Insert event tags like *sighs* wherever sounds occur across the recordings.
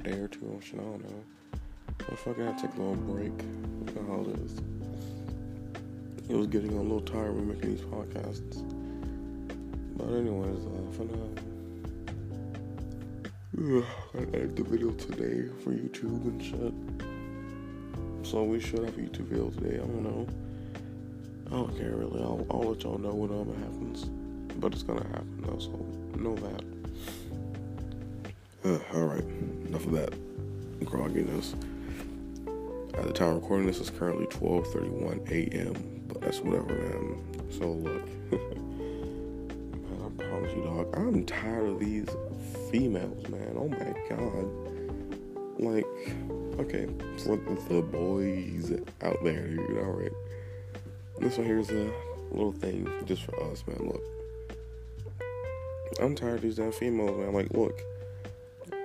day or two. I don't know. Fucking had to take a little break. You know how it is. It was getting a little tired of making these podcasts. But anyways, uh, for now, *sighs* I edit the video today for YouTube and shit. So we should have a YouTube video today. I don't know. I don't care really. I'll, I'll let y'all know when it happens. But it's gonna happen though, so know that. Uh, Alright, enough of that grogginess. At the time recording this is currently 12:31 a.m. But that's whatever, man. So look, man, *laughs* I promise you, dog. I'm tired of these females, man. Oh my god. Like, okay, for the boys out there, dude. All right. This one here's a little thing just for us, man. Look, I'm tired of these damn females, man. Like, look.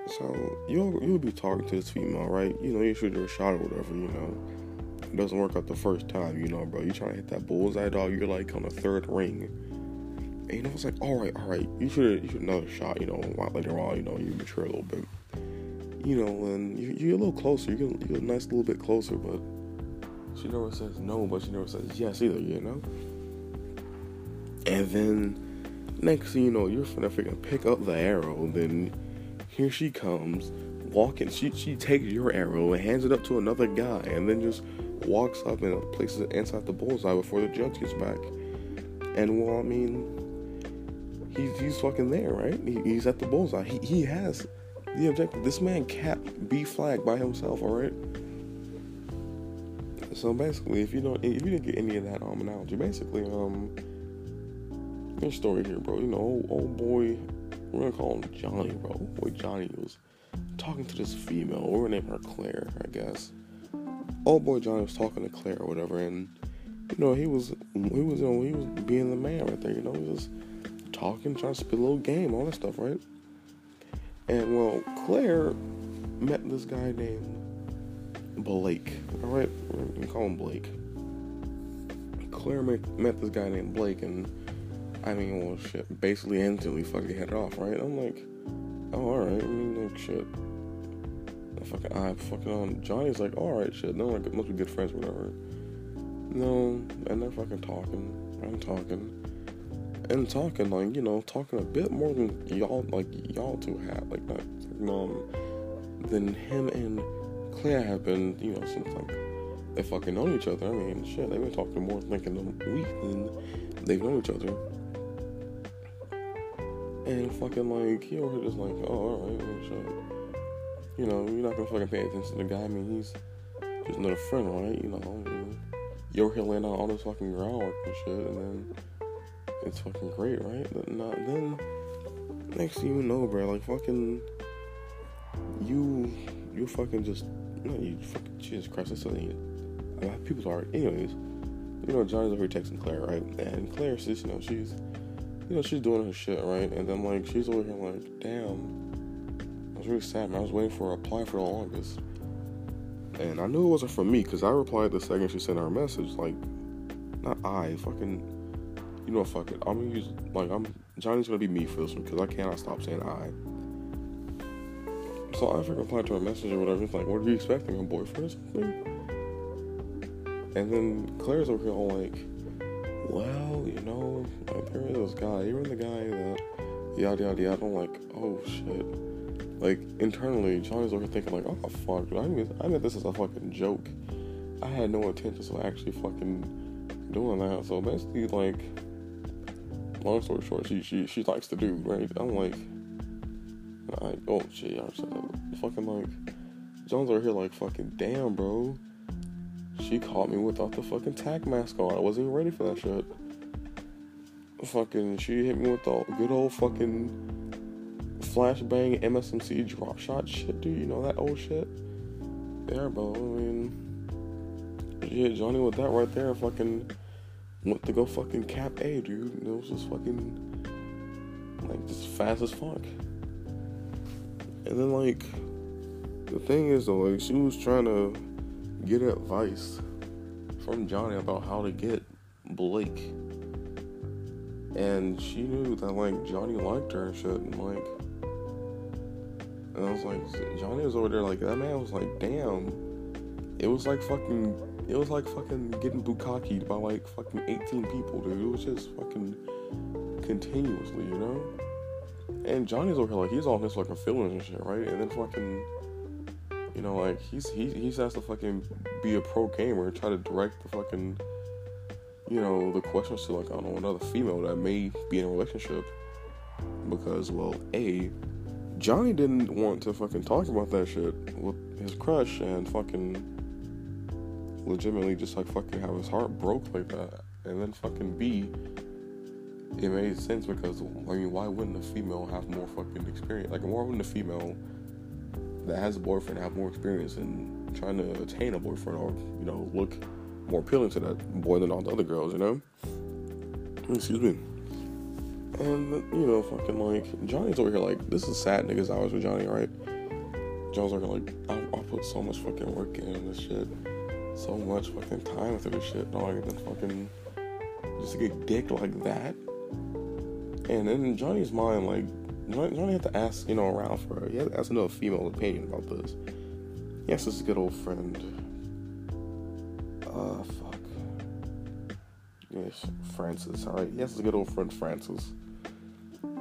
So you'll you'll be talking to this female, right? You know, you shoot her a shot or whatever, you know. It doesn't work out the first time, you know, bro. You trying to hit that bullseye dog, you're like on the third ring. And you know, it's like, all right, all right, you should you should another shot, you know, a later on, you know, you mature a little bit. You know, and you, you're a little closer, you get, you get a nice little bit closer, but she never says no, but she never says yes either, you know? And then next thing you know, you're finna freaking pick up the arrow, then here she comes, walking. She she takes your arrow and hands it up to another guy, and then just walks up and places it inside the bullseye before the judge gets back. And well, I mean, he's he's fucking there, right? He, he's at the bullseye. He he has the objective. This man capped B flag by himself. All right. So basically, if you don't if you didn't get any of that um analogy, basically um. Your story here, bro. You know, old, old boy we're gonna call him Johnny, bro. Boy, Johnny was talking to this female. We're gonna name her Claire, I guess. Old boy Johnny was talking to Claire or whatever, and you know he was he was you know he was being the man right there. You know he was talking, trying to spit a little game, all that stuff, right? And well, Claire met this guy named Blake. All right, we call him Blake. Claire met this guy named Blake, and I mean, well, shit, basically instantly fucking headed off, right? I'm like, oh, alright, I mean, like, shit. I fucking, I fucking, um, Johnny's like, alright, shit, no, like, must be good friends, whatever. No, and they're fucking talking, I'm talking, and talking, like, you know, talking a bit more than y'all, like, y'all two have, like, not, um, than him and Claire have been, you know, since, like, they fucking know each other. I mean, shit, they've been talking more thinking a week than they've known each other. And fucking like, he over just like, oh, alright. You know, you're not gonna fucking pay attention to the guy. I mean, he's just another friend, right? You know, I mean, you're here laying out all this fucking groundwork and shit, and then it's fucking great, right? But not then. Next thing you know, bro, like fucking, you, you fucking just, no, you fucking, Jesus Christ, that's something. I mean, people are, anyways. You know, Johnny's over here texting Claire, right? And Claire says, you know, she's you know, she's doing her shit, right? And then, like, she's over here, like, damn. I was really sad, man. I was waiting for a reply for the longest. And I knew it wasn't from me, because I replied the second she sent her message. Like, not I, fucking, you know, fuck it. I'm gonna use, like, I'm, Johnny's gonna be me for this one, because I cannot stop saying I. So I freaking replied to her message or whatever. It's like, what are you expecting? A boyfriend or something? And then Claire's over here all like, well, you know, is this guy, even the guy that yada yada yada. I'm like, oh shit. Like internally, Johnny's over thinking like, oh fuck, I mean, I meant this as a fucking joke. I had no intentions of actually fucking doing that. So basically, like, long story short, she she she likes the dude, right? I'm like, oh shit, I'm fucking like, John's over here like, fucking damn, bro. She caught me without the fucking Tac Mask on. I wasn't even ready for that shit. Fucking, she hit me with the good old fucking flashbang MSMC drop shot shit, dude. You know that old shit? Yeah, bro. I mean, hit Johnny with that right there. Fucking went to go fucking cap A, dude. It was just fucking like just fast as fuck. And then like the thing is though, like she was trying to get advice from Johnny about how to get Blake. And she knew that like Johnny liked her and shit and like And I was like, Johnny was over there like that man was like, damn. It was like fucking it was like fucking getting bukakied by like fucking 18 people, dude. It was just fucking continuously, you know? And Johnny's over here like he's on his fucking feelings and shit, right? And then fucking you know, like he's he he has to fucking be a pro gamer and try to direct the fucking you know, the questions to like I don't know another female that may be in a relationship. Because well, A, Johnny didn't want to fucking talk about that shit with his crush and fucking legitimately just like fucking have his heart broke like that. And then fucking B, it made sense because I mean, why wouldn't a female have more fucking experience? Like, why wouldn't a female that has a boyfriend have more experience in trying to attain a boyfriend or you know look more appealing to that boy than all the other girls? You know? Excuse me. And you know, fucking like Johnny's over here like this is sad niggas hours with Johnny, right? John's over here like I, I put so much fucking work in this shit, so much fucking time into this shit, and then fucking just to get dick like that. And in Johnny's mind, like Johnny have to ask, you know, around for her. He had to ask another female opinion about this. Yes, this is a good old friend. Uh, fuck. Yes, Francis. All right. Yes, it's a good old friend Francis.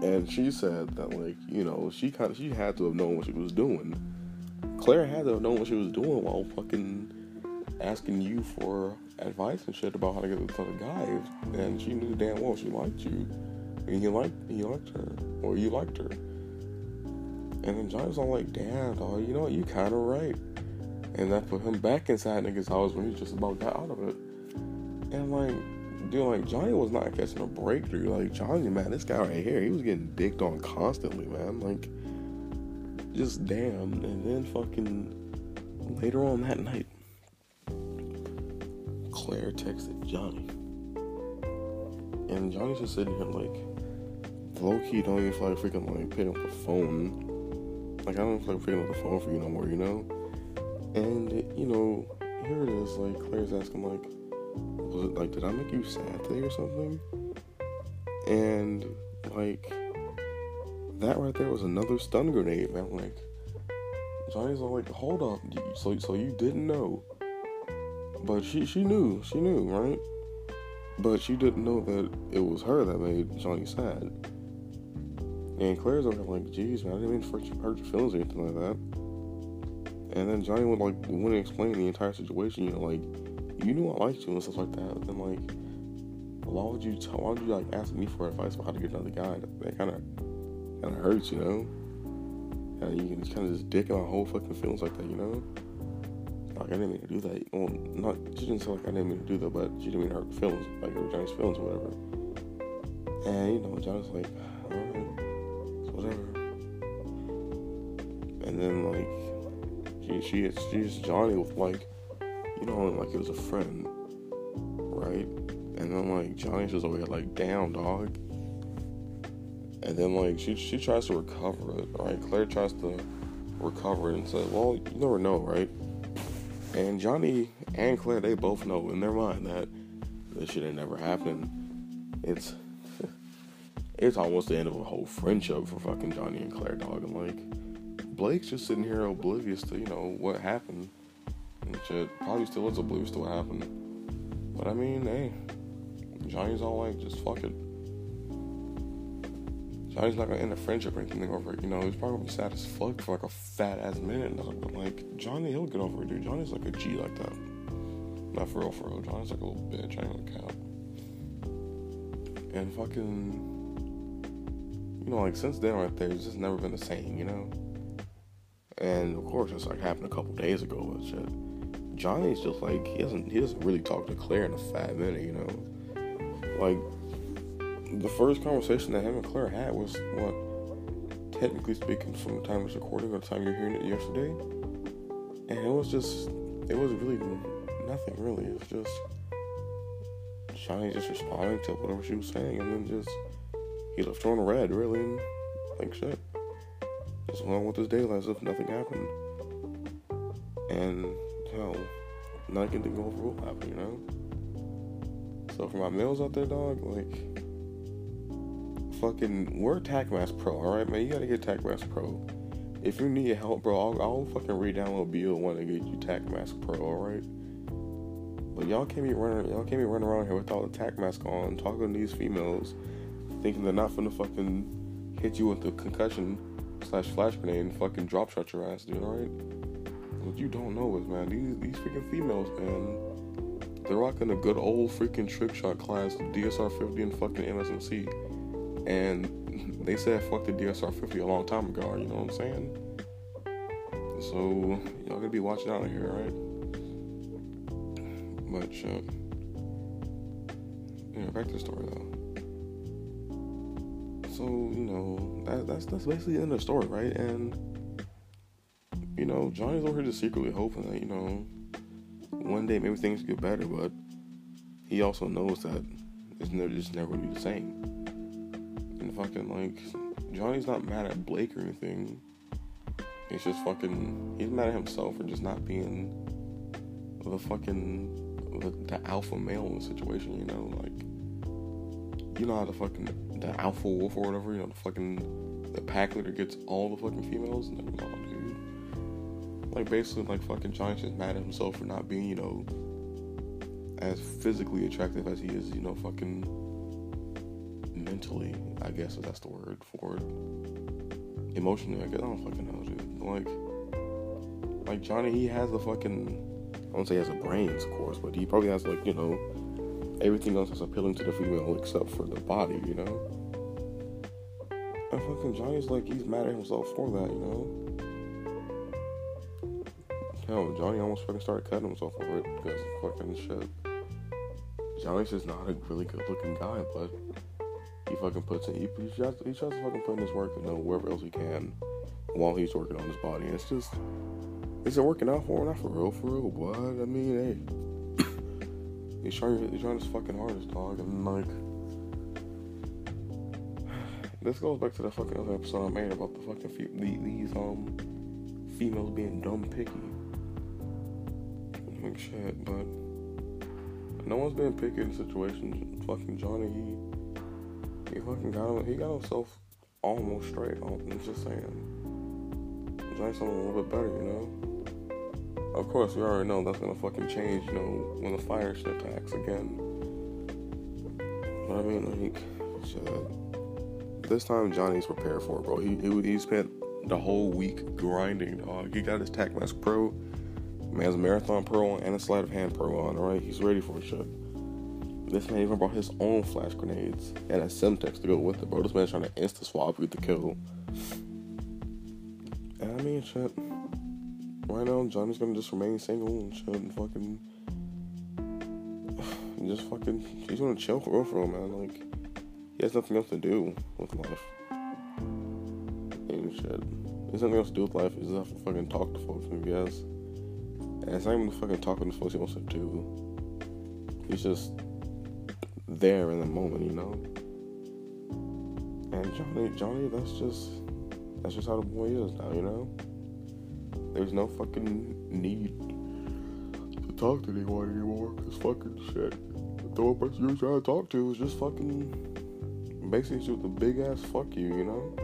And she said that, like, you know, she kind of she had to have known what she was doing. Claire had to have known what she was doing while fucking asking you for advice and shit about how to get this other guys. And she knew damn well she liked you and he liked he liked her, or you liked her. And then Johnny was all like, damn, dog, you know what, you kinda right. And that put him back inside niggas' house when he just about got out of it. And like, dude, like Johnny was not catching a breakthrough. Like Johnny, man, this guy right here, he was getting dicked on constantly, man. Like, just damn. And then fucking later on that night, Claire texted Johnny. And Johnny's just sitting here like, low key don't even feel like freaking like picking up the phone. Like I don't feel like picking up the phone for you no more, you know. And you know, here it is. Like Claire's asking, like, was it like, did I make you sad today or something? And like that right there was another stun grenade, man. Like Johnny's all like, hold up, so so you didn't know, but she she knew, she knew, right? But she didn't know that it was her that made Johnny sad. And Claire's over like, geez, man, I didn't mean to hurt your feelings or anything like that. And then Johnny would like wouldn't explain the entire situation. You know, like you knew I liked you and stuff like that. Then like, why would you tell? Why would you like ask me for advice about how to get another guy? That kind of kind of hurts, you know. And you can kind of just dick my whole fucking feelings like that, you know. Like I didn't mean to do that. Well, not she didn't say like I didn't mean to do that, but she didn't mean to hurt feelings, like hurt Johnny's feelings or whatever. And you know, Johnny's like, all right whatever. And then like she she she's Johnny with like you know like it was a friend, right? And then like Johnny's just over here like damn dog. And then like she she tries to recover it, right? Claire tries to recover it and say, well you never know, right? And Johnny and Claire they both know in their mind that this shit ain't never happened. It's it's almost the end of a whole friendship for fucking Johnny and Claire, dog. And like, Blake's just sitting here oblivious to, you know, what happened. And shit, probably still is oblivious to what happened. But I mean, hey, Johnny's all like, just fuck it. Johnny's not gonna end a friendship or anything over it. You know, he's probably gonna be sad as fuck for like a fat ass minute. Dog. But like, Johnny, he'll get over it, dude. Johnny's like a G like that. Not for real, for real. Johnny's like a little bitch. I ain't gonna count. And fucking you know, like since then right there, it's just never been the same, you know. And of course, it's like happened a couple days ago, but shit. Johnny's just like he doesn't he doesn't really talk to Claire in a fat minute, you know. Like the first conversation that him and Claire had was what, technically speaking, from the time it was recording or the time you're hearing it yesterday, and it was just it was really nothing really. It's just Johnny just responding to whatever she was saying, and then just he left her on read, really, like shit. Just on with his as if nothing happened. And hell, nothing to go what happened, you know? So for my males out there, dog, like fucking we're Tac Mask Pro, alright man? You gotta get Tac Mask Pro. if you need help, bro, I'll, I'll fucking re-download BO1 and get you Tac Mask Pro, alright? But y'all can't be running, y'all can't be running around here without a Tac Mask on, talking to these females, thinking they're not gonna fucking hit you with the concussion slash flash grenade and fucking drop shot your ass, dude, alright? What you don't know is, man, these these freaking females, man, they're rocking a good old freaking trick shot class, DSR 50 and fucking MSMC. And *laughs* they said fuck the DSR 50 a long time ago, you know what I'm saying? So, y'all gonna be watching out here, right? But, uh, yeah, back to the story though. So, you know, that, that's that's basically the end of the story, right? And you know, Johnny's over here just secretly hoping that, you know, one day maybe things get better, but he also knows that it's never just never gonna be the same. And fucking like Johnny's not mad at Blake or anything. He's just fucking he's mad at himself for just not being the fucking the, the alpha male in the situation, you know, like you know how the fucking the alpha wolf or whatever, you know, the fucking the pack leader gets all the fucking females? No, no, dude. Like basically like fucking Johnny's just mad at himself for not being, you know, as physically attractive as he is, you know, fucking mentally, I guess that's the word for it. Emotionally, I guess I don't fucking know, dude. Like like Johnny, he has the fucking I don't say he has a brains, of course, but he probably has like, you know, everything else is appealing to the female except for the body, you know? And fucking Johnny's like he's mad at himself for that, you know? Hell, Johnny almost fucking started cutting himself over it because of fucking shit. Johnny's just not a really good looking guy, but he fucking puts in, he, he, tries, he tries to fucking put in his work, you know, wherever else he can while he's working on his body. And it's just, is it working out for him? Not for real, for real, but I mean, hey, he's trying, he's trying his fucking hardest, dog, and like, this goes back to the fucking other episode I made about the fucking fe- these um females being dumb picky. Like shit, but no one's been picky in the situation. Fucking Johnny, he he fucking got him, he got himself almost straight. I'm just saying, Johnny's something a little bit better, you know. Of course, we already know that's gonna fucking change, you know, when the fire shit attacks again. But I mean, like, shit. This time Johnny's prepared for it, bro. He, he he spent the whole week grinding, dog. He got his Tac Mask Pro, man's Marathon Pro and a Sleight of Hand Pro on, alright? He's ready for shit. This man even brought his own flash grenades and a Semtex to go with it, bro. This man's trying to insta swap you the kill. And I mean, shit. Right now, Johnny's gonna just remain single and shit and fucking. *sighs* Just fucking. He's gonna chill for real, for real, man. Like, he has nothing else to do with life. And shit. There's nothing else to do with life. He just have to fucking talk to folks, I guess. And it's not even fucking talking to folks he wants to do. He's just there in the moment, you know. And Johnny, Johnny, that's just that's just how the boy is now, you know. There's no fucking need to talk to anyone anymore. Cause fucking shit, the only person you're trying to talk to is just fucking basically just a big ass fuck you, you know.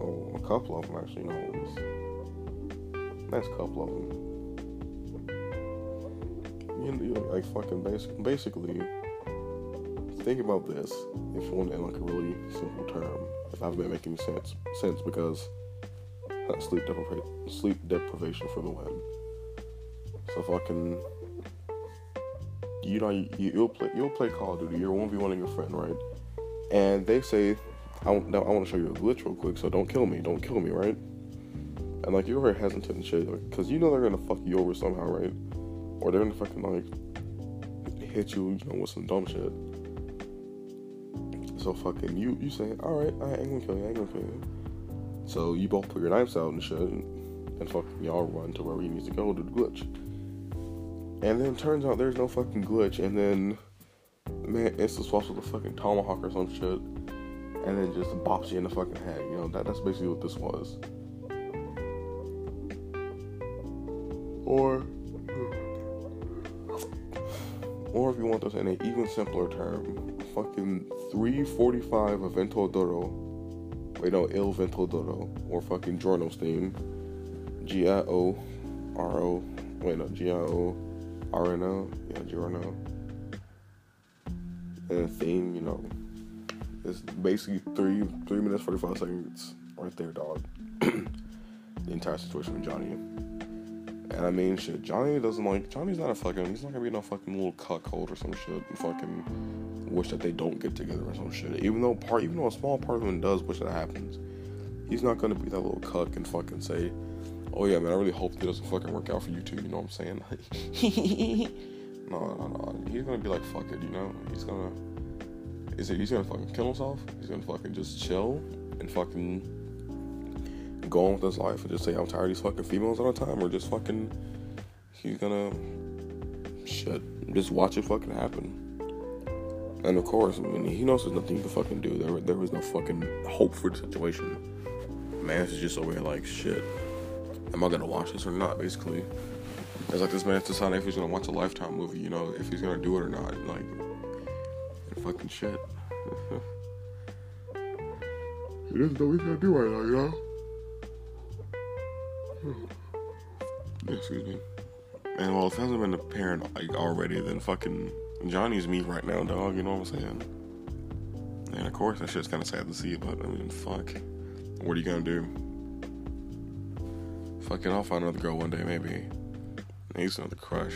Oh, a couple of them actually, know. That's a couple of them. You know, like fucking basic, basically. Think about this. If you want to end like a really simple term, if I've been making sense, sense because sleep deprivation, sleep deprivation for the win. So fucking, you know, you, you'll play, you'll play Call of Duty. You're one v one your friend, right? And they say, I, I want to show you a glitch real quick. So don't kill me. Don't kill me, right? And like you're very hesitant and shit, like, because you know they're gonna fuck you over somehow, right? Or they're gonna fucking like hit you, you know, with some dumb shit. So fucking you, you say, all right, I ain't gonna kill you, I ain't gonna kill you. So you both put your knives out and shit, and, fucking y'all run to wherever you need to go to the glitch. And then turns out there's no fucking glitch, and then man instant swaps with a fucking tomahawk or some shit, and then just bops you in the fucking head. You know that that's basically what this was. Or, or if you want this in an even simpler term, fucking 345 Avento Duro Wait, no, Il Vento D'Oro. Or fucking theme. G I O R O. Wait, no, G I O R N O. Yeah, Giorno. And the theme, you know, it's basically three three minutes forty five seconds right there, dog. *clears throat* the entire situation with Johnny. And I mean, shit, Johnny doesn't like Johnny's not a fucking. He's not gonna be no fucking little cuckold or some shit. Fucking wish that they don't get together or some shit. Even though part, even though a small part of him does wish that happens, he's not gonna be that little cuck and fucking say, "Oh yeah, man, I really hope it doesn't fucking work out for you too." You know what I'm saying? *laughs* no, no, no. He's gonna be like, fuck it. You know, he's gonna. Is it? He's gonna fucking kill himself. He's gonna fucking just chill and fucking go on with his life and just say I'm tired of these fucking females all the time, or just fucking he's gonna shit, just watch it fucking happen. And of course, I mean, he knows there's nothing he can fucking do. There, there was no fucking hope for the situation. Man, this is just over here like shit. Am I gonna watch this or not? Basically, it's like this man's deciding if he's gonna watch a Lifetime movie. You know, if he's gonna do it or not. Like, fucking shit. he doesn't know what he's gonna do right now, you know. Excuse me. And well, if it hasn't been apparent like already, then fucking Johnny's me right now, dog. You know what I'm saying? And of course, that shit's kind of sad to see, but I mean, fuck. What are you gonna do? Fucking, I'll find another girl one day, maybe. He's another crush.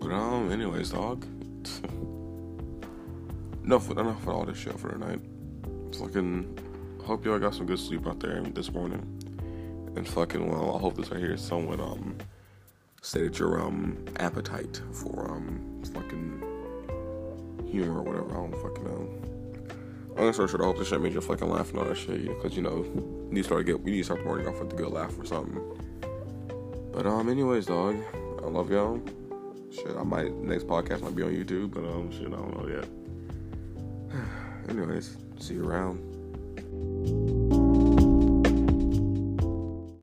But um, anyways, dog. *laughs* enough, enough of all this shit for tonight. Fucking, hope y'all got some good sleep out there this morning and fucking well, I hope this right here is somewhat um stated your um appetite for um fucking humor or whatever. I don't fucking know. I'm so sure I hope this shit made you fucking laugh and all that shit, because you know you need to start get we need to start the morning off with a good laugh or something. But um, anyways, dog, I love y'all. Shit, I might next podcast might be on YouTube, but um, shit, I don't know yet. *sighs* anyways, see you around.